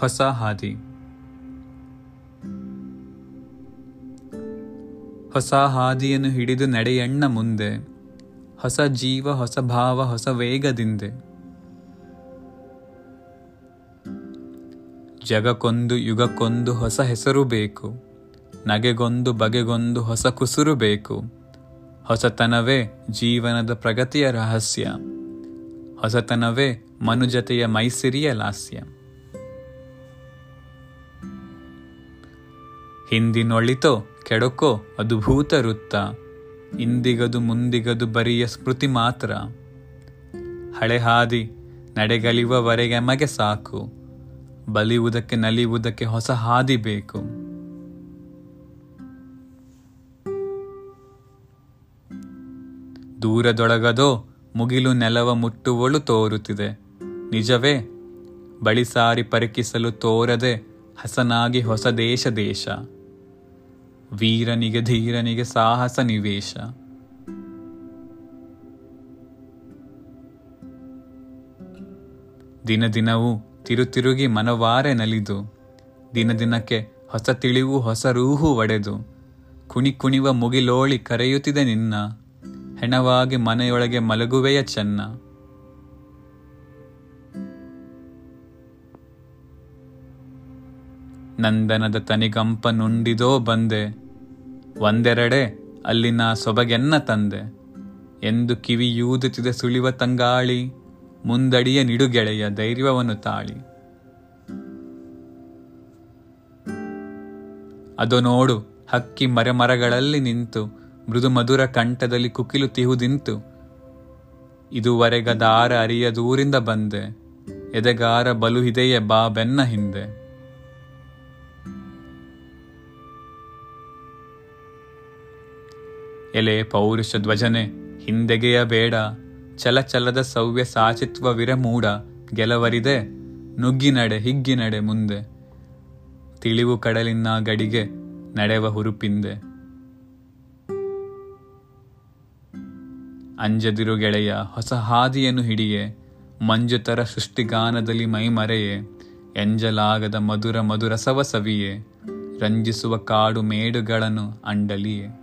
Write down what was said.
ಹೊಸ ಹಾದಿ. ಹೊಸ ಹಾದಿಯನ್ನು ಹಿಡಿದು ನಡೆಯಣ್ಣ ಮುಂದೆ, ಹೊಸ ಜೀವ, ಹೊಸ ಭಾವ, ಹೊಸ ವೇಗದಿಂದೆ. ಜಗಕ್ಕೊಂದು ಯುಗಕ್ಕೊಂದು ಹೊಸ ಹೆಸರು ಬೇಕು, ನಗೆಗೊಂದು, ಬಗೆಗೊಂದು ಹೊಸ ಕುಸುರು ಬೇಕು. ಹೊಸತನವೇ ಜೀವನದ ಪ್ರಗತಿಯ ರಹಸ್ಯ, ಹೊಸತನವೇ ಮನುಜತೆಯ ಮೈಸಿರಿಯ ಲಾಸ್ಯ. ಹಿಂದಿನೊಳಿತೋ ಕೆಡಕೋ ಅದು ಭೂತ ವೃತ್ತ ಇಂದಿಗದು ಮುಂದಿಗದು ಬರಿಯ ಸ್ಮೃತಿ ಮಾತ್ರ. ಹಳೆ ಹಾದಿ ನಡೆಗಲಿವವರೆಗೆ ಮಗೆ ಸಾಕು. ಬಲಿಯುವುದಕ್ಕೆ ನಲಿಯುವುದಕ್ಕೆ ಹೊಸ ಹಾದಿ ಬೇಕು. ದೂರದೊಳಗದೋ ಮುಗಿಲು ನೆಲವ ಮುಟ್ಟುವಳು ತೋರುತ್ತಿದೆ. ನಿಜವೇ, ಬಳಿ ಸಾರಿ ಪರಿಕಿಸಲು ತೋರದೆ ಹಸನಾಗಿ ಹೊಸ ದೇಶ ದೇಶ. ವೀರನಿಗೆ, ಧೀರನಿಗೆ ಸಾಹಸ ನಿವೇಶ. ದಿನ ದಿನವೂ ತಿರುತಿರುಗಿ ಮನವಾರೆ ನಲಿದು. ದಿನ ದಿನಕ್ಕೆ ಹೊಸ ತಿಳಿವು, ಹೊಸ ರೂಹು ಒಡೆದು. ಕುಣಿ ಕುಣಿವ ಮುಗಿಲೋಳಿ ಕರೆಯುತ್ತಿದೆ ನಿನ್ನ. ಹೆಣವಾಗಿ ಮನೆಯೊಳಗೆ ಮಲಗುವೆಯ ಚೆನ್ನ. ನಂದನದ ತನಿಗಂಪ ನುಂಡಿದೋ ಬಂದೆ. ಒಂದೆರಡೆ ಅಲ್ಲಿನ ಸೊಬಗೆನ್ನ ತಂದೆ. ಎಂದು ಕಿವಿಯೂದುತ್ತಿದ ಸುಳಿವ ತಂಗಾಳಿ, ಮುಂದಡಿಯ ನಿಡುಗೆಳೆಯ ಧೈರ್ಯವನ್ನು ತಾಳಿ. ಅದು ನೋಡು, ಹಕ್ಕಿ ಮರೆಮರಗಳಲ್ಲಿ ನಿಂತು ಮೃದು ಮಧುರ ಕಂಠದಲ್ಲಿ ಕುಕಿಲು ತಿಹುದಿಂತು ಇದುವರೆಗದಾರ ಅರಿಯ ದೂರಿಂದ ಬಂದೆ, ಎದೆಗಾರ ಬಲು ಇದೆಯೇ ಬಾ ಬೆನ್ನ ಹಿಂದೆ. ಎಲೆ ಪೌರುಷ ಧ್ವಜನೆ, ಹಿಂದೆಗೆಯ ಬೇಡ, ಚಲಚಲದ ಸೌವ್ಯ ಸಾಚಿತ್ವ ವಿರಮೂಡ ಗೆಲವರಿದೆ, ನುಗ್ಗಿನಡೆ ಹಿಗ್ಗಿನಡೆ ಮುಂದೆ. ತಿಳಿವು ಕಡಲಿನ ಗಡಿಗೆ, ನಡೆವ ಹುರುಪಿಂದೆ. ಅಂಜದಿರು ಗೆಳೆಯ, ಹೊಸ ಹಾದಿಯನ್ನು ಹಿಡಿಯೆ, ಮಂಜುತರ ಸೃಷ್ಟಿಗಾನದಲ್ಲಿ ಮೈಮರೆಯೆ, ಎಂಜಲಾಗದ ಮಧುರ ಮಧುರಸವ ಸವಿಯೆ ರಂಜಿಸುವ ಕಾಡು ಮೇಡುಗಳನ್ನು ಅಂಡಲಿಯೇ.